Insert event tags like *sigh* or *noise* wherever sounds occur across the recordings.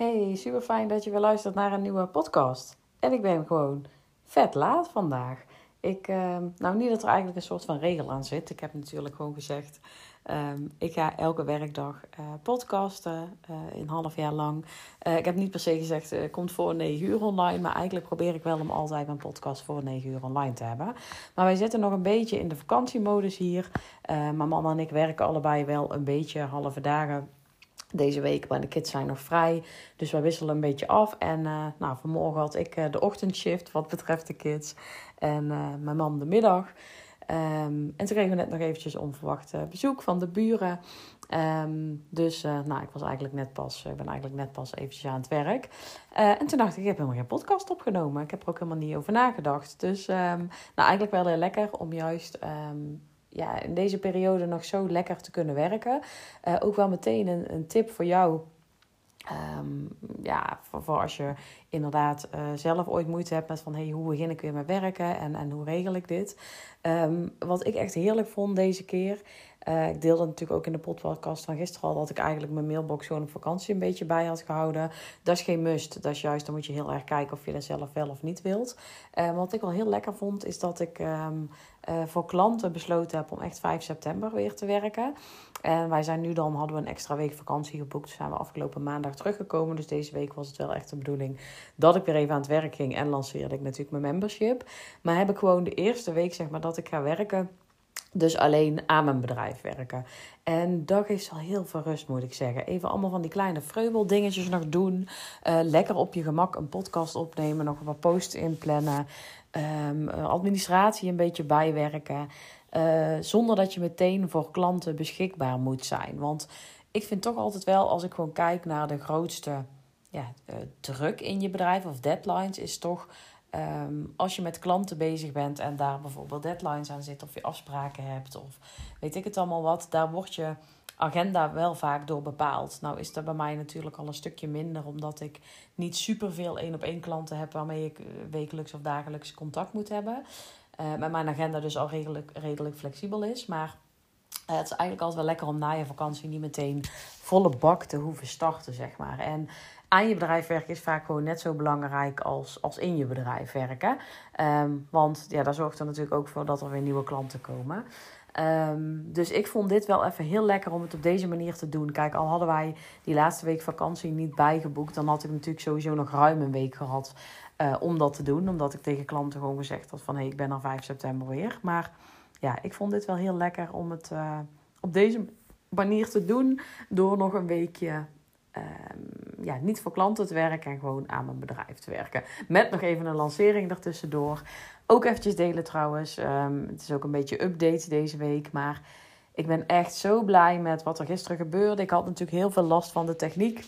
Hey, super fijn dat je weer luistert naar een nieuwe podcast. En ik ben gewoon vet laat vandaag. Ik, uh, nou, niet dat er eigenlijk een soort van regel aan zit. Ik heb natuurlijk gewoon gezegd: um, ik ga elke werkdag uh, podcasten, uh, een half jaar lang. Uh, ik heb niet per se gezegd: komt voor 9 uur online. Maar eigenlijk probeer ik wel om altijd mijn podcast voor 9 uur online te hebben. Maar wij zitten nog een beetje in de vakantiemodus hier. mijn mama en ik werken allebei wel een beetje halve dagen deze week, maar de kids zijn nog vrij. Dus wij wisselen een beetje af. En uh, nou, vanmorgen had ik uh, de ochtendshift wat betreft de kids. En uh, mijn man de middag. Um, en toen kregen we net nog eventjes onverwacht bezoek van de buren. Um, dus nou, ik was eigenlijk net pas, ben eigenlijk net pas eventjes aan het werk. en toen dacht ik, ik heb helemaal geen podcast opgenomen. Ik heb er ook helemaal niet over nagedacht. Dus um, nou, eigenlijk wel heel lekker om juist ja, in deze periode nog zo lekker te kunnen werken. Uh, ook wel meteen een, een tip voor jou. Um, ja, voor, als je inderdaad uh, zelf ooit moeite hebt met van hey, hoe begin ik weer met werken en, en hoe regel ik dit. Um, wat ik echt heerlijk vond deze keer. Uh, ik deelde natuurlijk ook in de podcast van gisteren al dat ik eigenlijk mijn mailbox gewoon op vakantie een beetje bij had gehouden. Dat is geen must. Dat is juist, dan moet je heel erg kijken of je dat zelf wel of niet wilt. Wat ik wel heel lekker vond, is dat ik um, uh, voor klanten besloten heb om echt 5 september weer te werken. En wij zijn nu dan, hadden we een extra week vakantie geboekt. Zijn we afgelopen maandag teruggekomen. Dus deze week was het wel echt de bedoeling dat ik weer even aan het werk ging. En lanceerde ik natuurlijk mijn membership. Maar heb ik gewoon de eerste week, zeg maar, dat ik ga werken dus alleen aan mijn bedrijf werken. En dat geeft al heel veel rust, moet ik zeggen. Even allemaal van die kleine dingetjes nog doen. Uh, lekker op je gemak een podcast opnemen. Nog wat posts inplannen. Um, administratie een beetje bijwerken. Uh, zonder dat je meteen voor klanten beschikbaar moet zijn. Want ik vind toch altijd wel, als ik gewoon kijk naar de grootste ja, druk in je bedrijf of deadlines, is toch Um, als je met klanten bezig bent en daar bijvoorbeeld deadlines aan zitten of je afspraken hebt of weet ik het allemaal wat, daar wordt je agenda wel vaak door bepaald. Nou is dat bij mij natuurlijk al een stukje minder, omdat ik niet superveel één op één klanten heb waarmee ik eh, wekelijks of dagelijks contact moet hebben. Uh, met mijn agenda dus al redelijk, redelijk flexibel is. Maar uh, het is eigenlijk altijd wel lekker om na je vakantie niet meteen volle bak te hoeven starten, zeg maar. En aan je bedrijf werken is vaak gewoon net zo belangrijk als, als in je bedrijf werken. Um, want ja, daar zorgt er natuurlijk ook voor dat er weer nieuwe klanten komen. Um, dus ik vond dit wel even heel lekker om het op deze manier te doen. Kijk, al hadden wij die laatste week vakantie niet bijgeboekt, dan had ik natuurlijk sowieso nog ruim een week gehad uh, om dat te doen. Omdat ik tegen klanten gewoon gezegd had van hé, hey, ik ben er 5 september weer. Maar ja, ik vond dit wel heel lekker om het uh, op deze manier te doen. Door nog een weekje um, ja, niet voor klanten te werken en gewoon aan mijn bedrijf te werken. Met nog even een lancering ertussendoor. Ook eventjes delen trouwens. Um, het is ook een beetje update deze week. Maar ik ben echt zo blij met wat er gisteren gebeurde. Ik had natuurlijk heel veel last van de techniek.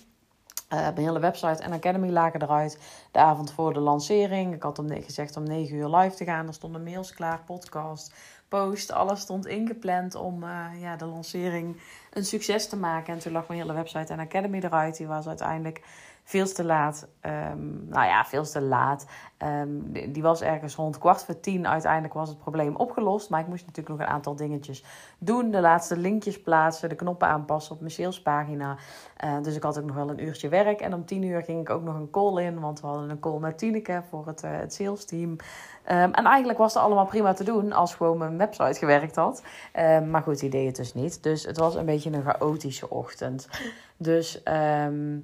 Uh, mijn hele website en Academy lagen eruit. De avond voor de lancering. Ik had om, gezegd om 9 uur live te gaan. Er stonden mails klaar, podcast, post. Alles stond ingepland om uh, ja, de lancering een succes te maken. En toen lag mijn hele website en Academy eruit. Die was uiteindelijk veel te laat. Um, nou ja, veel te laat. Um, die was ergens rond kwart voor tien. Uiteindelijk was het probleem opgelost. Maar ik moest natuurlijk nog een aantal dingetjes doen. De laatste linkjes plaatsen. De knoppen aanpassen op mijn salespagina. Uh, dus ik had ook nog wel een uurtje werk. En om tien uur ging ik ook nog een call in. Want we hadden een call met Tineke voor het, uh, het sales team. Um, en eigenlijk was het allemaal prima te doen als gewoon mijn website gewerkt had. maar goed, die deed het dus niet. Dus het was een beetje een chaotische ochtend. Dus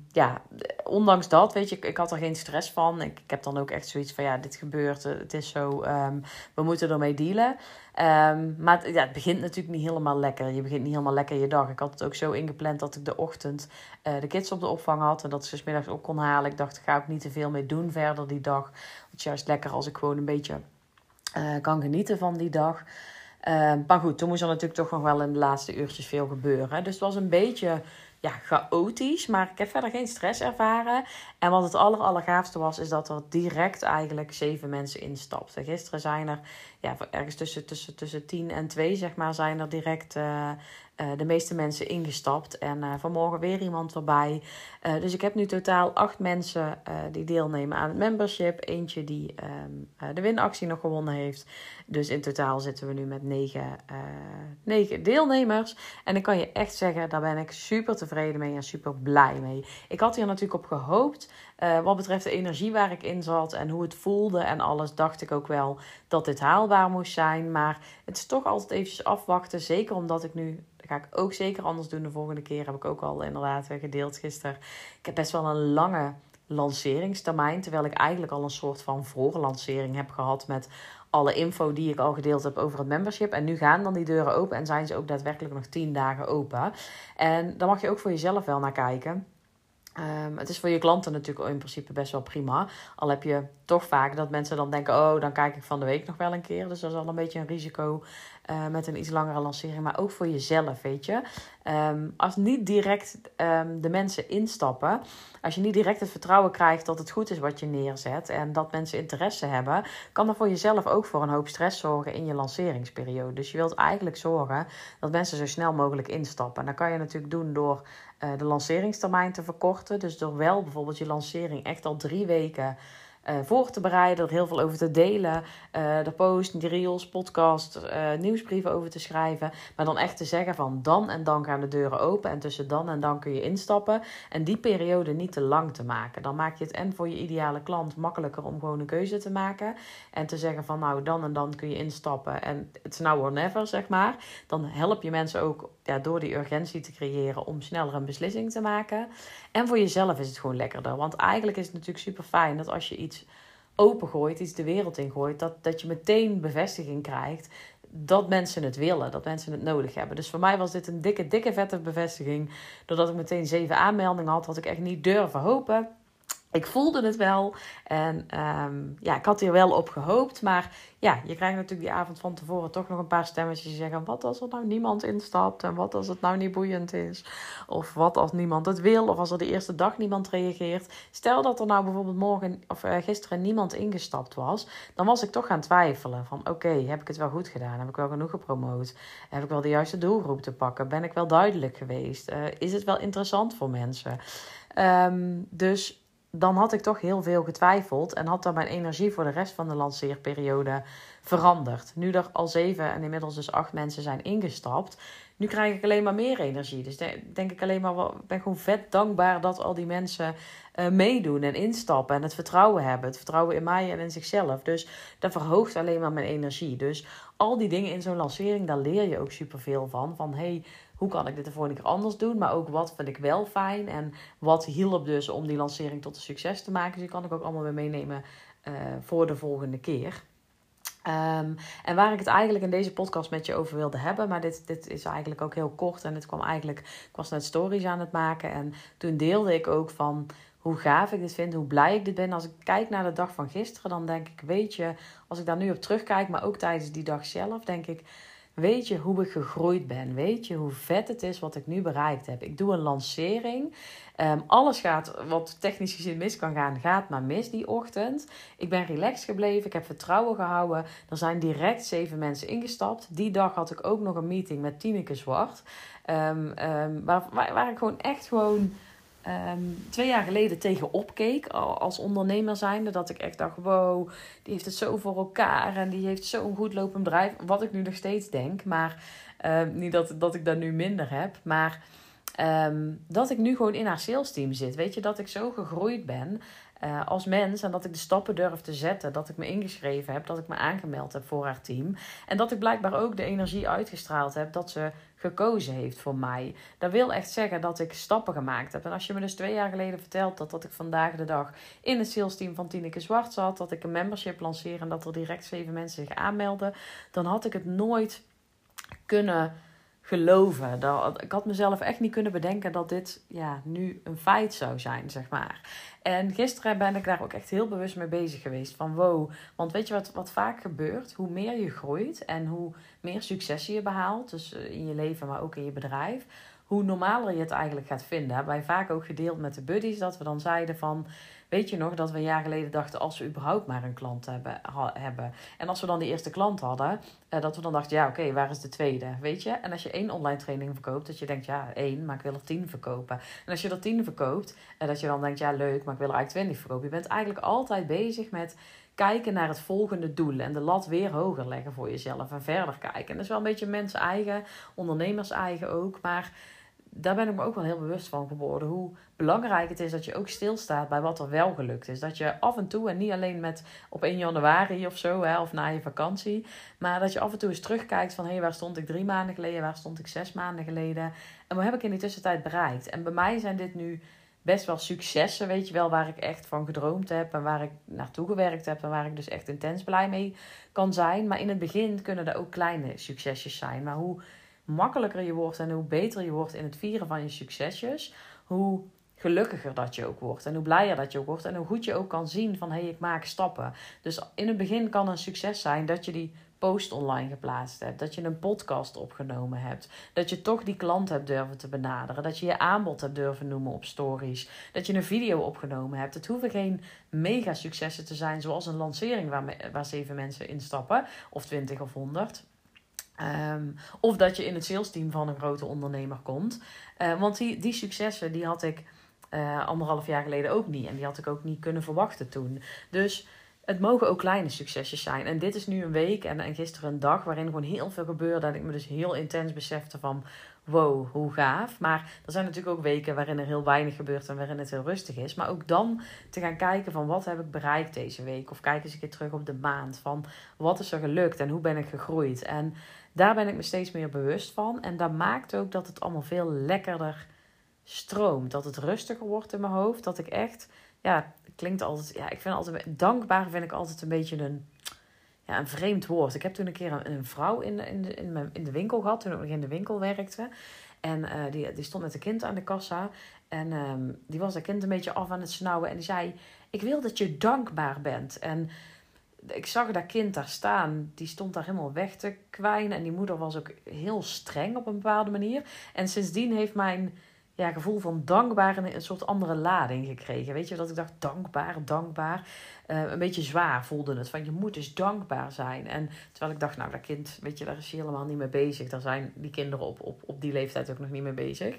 ja, ondanks dat, weet je, ik, ik had er geen stress van. Ik, ik heb dan ook echt zoiets van, ja, dit gebeurt, het is zo, um, we moeten ermee dealen. Um, maar het, ja, het begint natuurlijk niet helemaal lekker. Je begint niet helemaal lekker je dag. Ik had het ook zo ingepland dat ik de ochtend uh, de kids op de opvang had. En dat ze s middags kon halen. Ik dacht, ga ik niet te veel mee doen verder die dag. Het is juist lekker als ik gewoon een beetje uh, kan genieten van die dag. Uh, maar goed, toen moest er natuurlijk toch nog wel in de laatste uurtjes veel gebeuren. Dus het was een beetje ja, chaotisch, maar ik heb verder geen stress ervaren. En wat het aller, allergaafste was, is dat er direct eigenlijk zeven mensen instapten. Gisteren zijn er, ja, ergens tussen, tussen, tussen tien en twee, zeg maar, zijn er direct uh, de meeste mensen ingestapt. En vanmorgen weer iemand erbij. dus ik heb nu totaal acht mensen die deelnemen aan het membership. Eentje die ehm, de winactie nog gewonnen heeft. Dus in totaal zitten we nu met negen, negen deelnemers. En ik kan je echt zeggen, daar ben ik super tevreden mee en super blij mee. Ik had hier natuurlijk op gehoopt. Wat betreft de energie waar ik in zat en hoe het voelde en alles, dacht ik ook wel dat dit haalbaar moest zijn. Maar het is toch altijd eventjes afwachten. Zeker omdat ik nu, ga ik ook zeker anders doen de volgende keer. Heb ik ook al inderdaad gedeeld gisteren. Ik heb best wel een lange lanceringstermijn. Terwijl ik eigenlijk al een soort van voorlancering heb gehad met alle info die ik al gedeeld heb over het membership. En nu gaan dan die deuren open en zijn ze ook daadwerkelijk nog 10 dagen open. En daar mag je ook voor jezelf wel naar kijken. Um, het is voor je klanten natuurlijk in principe best wel prima. Al heb je toch vaak dat mensen dan denken: oh, dan kijk ik van de week nog wel een keer. Dus dat is al een beetje een risico uh, met een iets langere lancering. Maar ook voor jezelf, weet je. Um, als niet direct um, de mensen instappen, als je niet direct het vertrouwen krijgt dat het goed is wat je neerzet en dat mensen interesse hebben, kan dat voor jezelf ook voor een hoop stress zorgen in je lanceringsperiode. Dus je wilt eigenlijk zorgen dat mensen zo snel mogelijk instappen. En dat kan je natuurlijk doen door uh, de lanceringstermijn te verkorten. Dus door wel bijvoorbeeld je lancering echt al drie weken voor te bereiden, er heel veel over te delen, uh, de post, de reels, podcast, uh, nieuwsbrieven over te schrijven. Maar dan echt te zeggen van dan en dan gaan de deuren open en tussen dan en dan kun je instappen. En die periode niet te lang te maken. Dan maak je het en voor je ideale klant makkelijker om gewoon een keuze te maken. En te zeggen van nou dan en dan kun je instappen en is now or never zeg maar. Dan help je mensen ook ja, door die urgentie te creëren om sneller een beslissing te maken. En voor jezelf is het gewoon lekkerder. Want eigenlijk is het natuurlijk super fijn dat als je iets opengooit, iets de wereld ingooit, dat, dat je meteen bevestiging krijgt dat mensen het willen, dat mensen het nodig hebben. Dus voor mij was dit een dikke, dikke vette bevestiging. Doordat ik meteen zeven aanmeldingen had, had ik echt niet durven hopen ik voelde het wel en ehm, ja, ik had hier wel op gehoopt. Maar ja, je krijgt natuurlijk die avond van tevoren toch nog een paar stemmetjes die zeggen: wat als er nou niemand instapt en wat als het nou niet boeiend is? Of wat als niemand het wil, of als er de eerste dag niemand reageert. Stel dat er nou bijvoorbeeld morgen of uh, gisteren niemand ingestapt was, dan was ik toch gaan twijfelen: van oké, heb ik het wel goed gedaan? Heb ik wel genoeg gepromoot? Heb ik wel de juiste doelgroep te pakken? Ben ik wel duidelijk geweest? Uh, is het wel interessant voor mensen? Um, dus dan had ik toch heel veel getwijfeld en had dan mijn energie voor de rest van de lanceerperiode veranderd. Nu er al zeven en inmiddels dus acht mensen zijn ingestapt, nu krijg ik alleen maar meer energie. Dus denk ik alleen maar, ik ben gewoon vet dankbaar dat al die mensen uh, meedoen en instappen en het vertrouwen hebben. Het vertrouwen in mij en in zichzelf. Dus dat verhoogt alleen maar mijn energie. Dus al die dingen in zo'n lancering, daar leer je ook superveel van. Van hey, hoe kan ik dit de volgende keer anders doen? Maar ook wat vind ik wel fijn en wat hielp dus om die lancering tot een succes te maken. Dus die kan ik ook allemaal weer meenemen uh, voor de volgende keer. Um, en waar ik het eigenlijk in deze podcast met je over wilde hebben, maar dit, dit is eigenlijk ook heel kort en het kwam eigenlijk, ik was net stories aan het maken en toen deelde ik ook van hoe gaaf ik dit vind, hoe blij ik dit ben. Als ik kijk naar de dag van gisteren, dan denk ik, weet je, als ik daar nu op terugkijk, maar ook tijdens die dag zelf, denk ik, Weet je hoe ik gegroeid ben? Weet je hoe vet het is wat ik nu bereikt heb? Ik doe een lancering. Um, alles gaat, wat technisch gezien mis kan gaan, gaat maar mis die ochtend. Ik ben relaxed gebleven. Ik heb vertrouwen gehouden. Er zijn direct zeven mensen ingestapt. Die dag had ik ook nog een meeting met Tineke Zwart. Um, waar, waar ik gewoon echt gewoon um, twee jaar geleden tegen opkeek als ondernemer zijnde. Dat ik echt dacht, wow, die heeft het zo voor elkaar en die heeft zo'n goed lopend bedrijf. Wat ik nu nog steeds denk, maar um, niet dat, dat ik dat nu minder heb. Maar um, dat ik nu gewoon in haar sales team zit. Weet je, dat ik zo gegroeid ben uh, als mens. En dat ik de stappen durf te zetten. Dat ik me ingeschreven heb. Dat ik me aangemeld heb voor haar team. En dat ik blijkbaar ook de energie uitgestraald heb. Dat ze gekozen heeft voor mij. Dat wil echt zeggen dat ik stappen gemaakt heb. En als je me dus twee jaar geleden vertelt dat, dat ik vandaag de dag in het sales team van Tineke Zwart zat. Dat ik een membership lanceer en dat er direct zeven mensen zich aanmelden. Dan had ik het nooit kunnen geloven. Dat, ik had mezelf echt niet kunnen bedenken dat dit ja, nu een feit zou zijn, zeg maar. En gisteren ben ik daar ook echt heel bewust mee bezig geweest. Van wow, want weet je wat, wat vaak gebeurt? Hoe meer je groeit en hoe meer successen je behaalt, dus eh, in je leven, maar ook in je bedrijf, hoe normaler je het eigenlijk gaat vinden. Wij vaak ook gedeeld met de buddies dat we dan zeiden van weet je nog dat we een jaar geleden dachten... als we überhaupt maar een klant hebben... hebben. En als we dan die eerste klant hadden... Uh, dat we dan dachten, ja oké, waar is de tweede? Weet je? En als je één online training verkoopt... dat je denkt, ja één, maar ik wil er tien verkopen. En als je er tien verkoopt... en dat je dan denkt, ja leuk, maar ik wil er eigenlijk twintig verkopen. Je bent eigenlijk altijd bezig met kijken naar het volgende doel en de lat weer hoger leggen voor jezelf en verder kijken. En dat is wel een beetje mensen eigen, ondernemers eigen ook, maar daar ben ik me ook wel heel bewust van geworden. Hoe belangrijk het is dat je ook stilstaat bij wat er wel gelukt is. Dat je af en toe, en niet alleen met op 1 januari of zo, hè, of na je vakantie, maar dat je af en toe eens terugkijkt van hé, waar stond ik drie maanden geleden, waar stond ik zes maanden geleden en wat heb ik in die tussentijd bereikt. En bij mij zijn dit nu best wel successen, weet je wel, waar ik echt van gedroomd heb en waar ik naartoe gewerkt heb en waar ik dus echt intens blij mee kan zijn. Maar in het begin kunnen er ook kleine succesjes zijn. Maar hoe makkelijker je wordt en hoe beter je wordt in het vieren van je succesjes, hoe gelukkiger dat je ook wordt en hoe blijer dat je ook wordt en hoe goed je ook kan zien van hé, hey, ik maak stappen. Dus in het begin kan een succes zijn dat je die post online geplaatst hebt, dat je een podcast opgenomen hebt, dat je toch die klant hebt durven te benaderen, dat je je aanbod hebt durven noemen op stories, dat je een video opgenomen hebt. Het hoeven geen mega successen te zijn zoals een lancering waar, waar zeven mensen instappen of twintig of honderd. Ehm, of dat je in het salesteam van een grote ondernemer komt. Uh, want die, die successen die had ik uh, anderhalf jaar geleden ook niet. En die had ik ook niet kunnen verwachten toen. Dus het mogen ook kleine succesjes zijn. En dit is nu een week en, en gisteren een dag waarin gewoon heel veel gebeurde. En ik me dus heel intens besefte van wow, hoe gaaf. Maar er zijn natuurlijk ook weken waarin er heel weinig gebeurt en waarin het heel rustig is. Maar ook dan te gaan kijken van wat heb ik bereikt deze week. Of kijk eens een keer terug op de maand van wat is er gelukt en hoe ben ik gegroeid. En daar ben ik me steeds meer bewust van. En dat maakt ook dat het allemaal veel lekkerder stroomt. Dat het rustiger wordt in mijn hoofd. Dat ik echt, ja, klinkt altijd, ja, ik vind altijd, dankbaar vind ik altijd een beetje een, ja, een vreemd woord. Ik heb toen een keer een, vrouw in, in, de, in, mijn, in de winkel gehad, toen ik nog in de winkel werkte. En uh, die, die stond met een kind aan de kassa. En um, die was dat kind een beetje af aan het snauwen. En die zei, ik wil dat je dankbaar bent. En ik zag dat kind daar staan. Die stond daar helemaal weg te kwijnen. En die moeder was ook heel streng op een bepaalde manier. En sindsdien heeft mijn ja, gevoel van dankbaar een, een soort andere lading gekregen. Weet je, dat ik dacht dankbaar, dankbaar. Uh, een beetje zwaar voelde het. Van je moet dus dankbaar zijn. En terwijl ik dacht, nou dat kind, weet je, daar is hij helemaal niet mee bezig. Daar zijn die kinderen op, op, op die leeftijd ook nog niet mee bezig.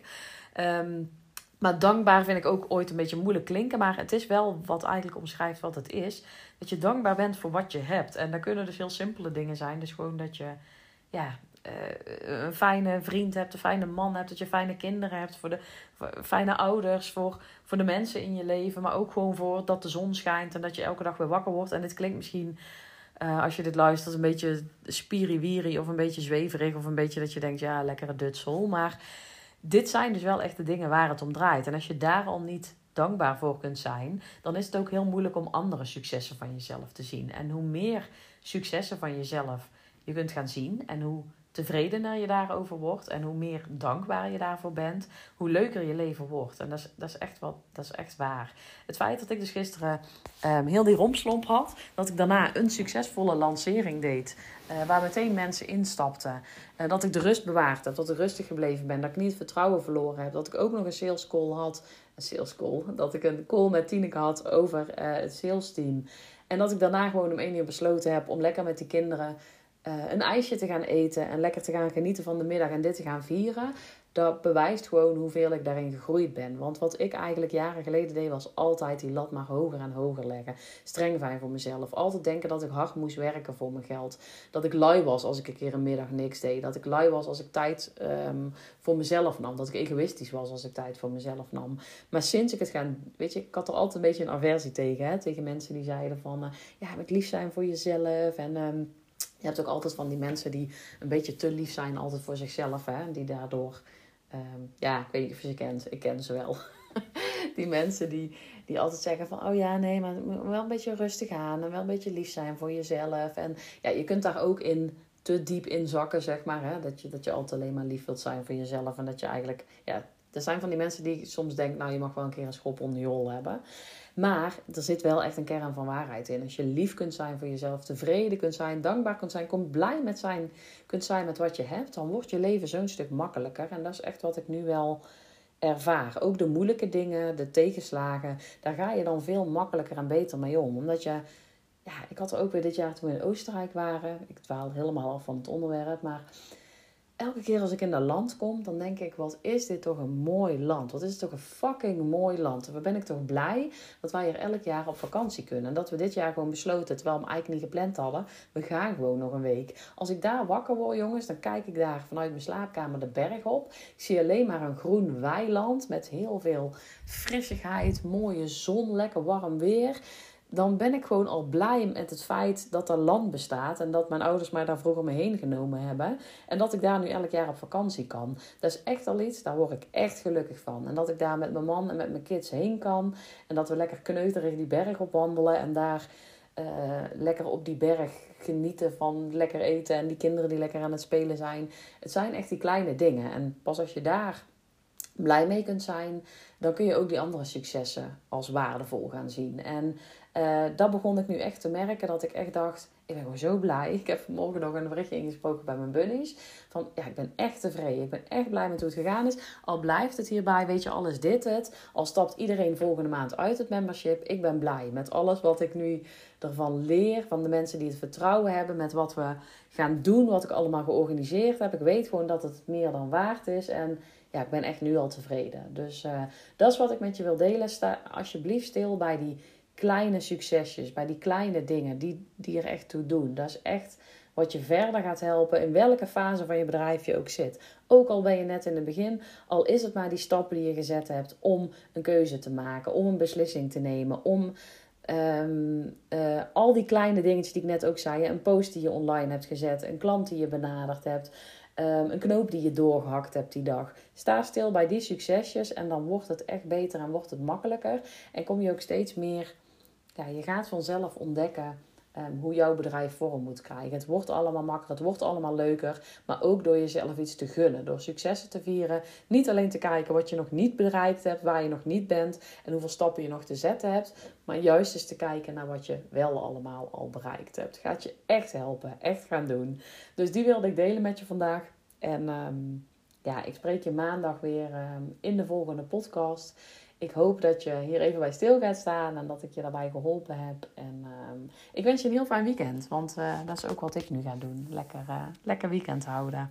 Um, maar dankbaar vind ik ook ooit een beetje moeilijk klinken. Maar het is wel wat eigenlijk omschrijft wat het is. Dat je dankbaar bent voor wat je hebt. En daar kunnen dus heel simpele dingen zijn. Dus gewoon dat je ja, uh, een fijne vriend hebt, een fijne man hebt, dat je fijne kinderen hebt, voor de fijne ouders, voor, voor de mensen in je leven, maar ook gewoon voor dat de zon schijnt en dat je elke dag weer wakker wordt. En dit klinkt misschien, uh, als je dit luistert, een beetje spiriwiri of een beetje zweverig of een beetje dat je denkt, ja, lekkere dutsel. Maar dit zijn dus wel echt de dingen waar het om draait. En als je daar al niet dankbaar voor kunt zijn, dan is het ook heel moeilijk om andere successen van jezelf te zien. En hoe meer successen van jezelf je kunt gaan zien en hoe tevredener je daarover wordt en hoe meer dankbaar je daarvoor bent, hoe leuker je leven wordt. En dat is, dat is, echt, wat, dat is echt waar. Het feit dat ik dus gisteren um, heel die romslomp had, dat ik daarna een succesvolle lancering deed, uh, waar meteen mensen instapten, uh, dat ik de rust bewaard heb, dat ik rustig gebleven ben, dat ik niet het vertrouwen verloren heb, dat ik ook nog een sales call had, een sales call, *laughs* dat ik een call met Tineke had over uh, het sales team. En dat ik daarna gewoon om één uur besloten heb om lekker met die kinderen uh, een ijsje te gaan eten en lekker te gaan genieten van de middag en dit te gaan vieren, dat bewijst gewoon hoeveel ik daarin gegroeid ben. Want wat ik eigenlijk jaren geleden deed, was altijd die lat maar hoger en hoger leggen. Streng zijn voor mezelf. Altijd denken dat ik hard moest werken voor mijn geld. Dat ik lui was als ik een keer een middag niks deed. Dat ik lui was als ik tijd um, voor mezelf nam. Dat ik egoïstisch was als ik tijd voor mezelf nam. Maar sinds ik het ga, weet je, ik had er altijd een beetje een aversie tegen. Hè? Tegen mensen die zeiden van, uh, ja, het lief zijn voor jezelf en... Um, je hebt ook altijd van die mensen die een beetje te lief zijn altijd voor zichzelf. Hè? Die daardoor, um, ja, ik weet niet of je ze kent. Ik ken ze wel. *laughs* die mensen die, die altijd zeggen van, oh ja, nee, maar wel een beetje rustig aan. En wel een beetje lief zijn voor jezelf. En ja, je kunt daar ook in te diep in zakken, zeg maar. Hè? Dat, je, dat je altijd alleen maar lief wilt zijn voor jezelf. En dat je eigenlijk, ja, er zijn van die mensen die soms denken, nou, je mag wel een keer een schop onder je hol hebben. Maar er zit wel echt een kern van waarheid in. Als je lief kunt zijn voor jezelf, tevreden kunt zijn, dankbaar kunt zijn, kom blij met zijn, kunt zijn met wat je hebt, dan wordt je leven zo'n stuk makkelijker. En dat is echt wat ik nu wel ervaar. Ook de moeilijke dingen, de tegenslagen, daar ga je dan veel makkelijker en beter mee om. Omdat je, ja, ik had er ook weer dit jaar toen we in Oostenrijk waren. Ik dwaal helemaal af van het onderwerp, maar elke keer als ik in dat land kom, dan denk ik: wat is dit toch een mooi land? Wat is het toch een fucking mooi land? Wat ben ik toch blij dat wij hier elk jaar op vakantie kunnen. En dat we dit jaar gewoon besloten, terwijl we eigenlijk niet gepland hadden, we gaan gewoon nog een week. Als ik daar wakker word, jongens, dan kijk ik daar vanuit mijn slaapkamer de berg op. Ik zie alleen maar een groen weiland met heel veel frissigheid, mooie zon, lekker warm weer dan ben ik gewoon al blij met het feit dat er land bestaat. En dat mijn ouders mij daar vroeger mee heen genomen hebben. En dat ik daar nu elk jaar op vakantie kan. Dat is echt al iets, daar word ik echt gelukkig van. En dat ik daar met mijn man en met mijn kids heen kan. En dat we lekker kneuterig die berg op wandelen. En daar uh, lekker op die berg genieten van lekker eten. En die kinderen die lekker aan het spelen zijn. Het zijn echt die kleine dingen. En pas als je daar blij mee kunt zijn, dan kun je ook die andere successen als waardevol gaan zien. En uh, dat begon ik nu echt te merken, dat ik echt dacht, ik ben gewoon zo blij. *laughs* Ik heb vanmorgen nog een berichtje ingesproken bij mijn bunnies. Van, ja, ik ben echt tevreden. Ik ben echt blij met hoe het gegaan is. Al blijft het hierbij, weet je, al is dit het. Al stapt iedereen volgende maand uit het membership. Ik ben blij met alles wat ik nu ervan leer. Van de mensen die het vertrouwen hebben met wat we gaan doen. Wat ik allemaal georganiseerd heb. Ik weet gewoon dat het meer dan waard is. En ja, ik ben echt nu al tevreden. Dus uh, dat is wat ik met je wil delen. Sta alsjeblieft stil bij die kleine succesjes, bij die kleine dingen die, die er echt toe doen. Dat is echt wat je verder gaat helpen in welke fase van je bedrijf je ook zit. Ook al ben je net in het begin, al is het maar die stappen die je gezet hebt om een keuze te maken, om een beslissing te nemen, om ehm, eh, al die kleine dingetjes die ik net ook zei, een post die je online hebt gezet, een klant die je benaderd hebt, ehm, een knoop die je doorgehakt hebt die dag. Sta stil bij die succesjes en dan wordt het echt beter en wordt het makkelijker en kom je ook steeds meer ja, je gaat vanzelf ontdekken um, hoe jouw bedrijf vorm moet krijgen. Het wordt allemaal makkelijker, het wordt allemaal leuker. Maar ook door jezelf iets te gunnen, door successen te vieren. Niet alleen te kijken wat je nog niet bereikt hebt, waar je nog niet bent en hoeveel stappen je nog te zetten hebt. Maar juist eens te kijken naar wat je wel allemaal al bereikt hebt. Gaat je echt helpen, echt gaan doen. Dus die wilde ik delen met je vandaag. En um, ja, ik spreek je maandag weer um, in de volgende podcast ik hoop dat je hier even bij stil gaat staan en dat ik je daarbij geholpen heb. En uh, ik wens je een heel fijn weekend, want uh, dat is ook wat ik nu ga doen. Lekker, uh, lekker weekend houden.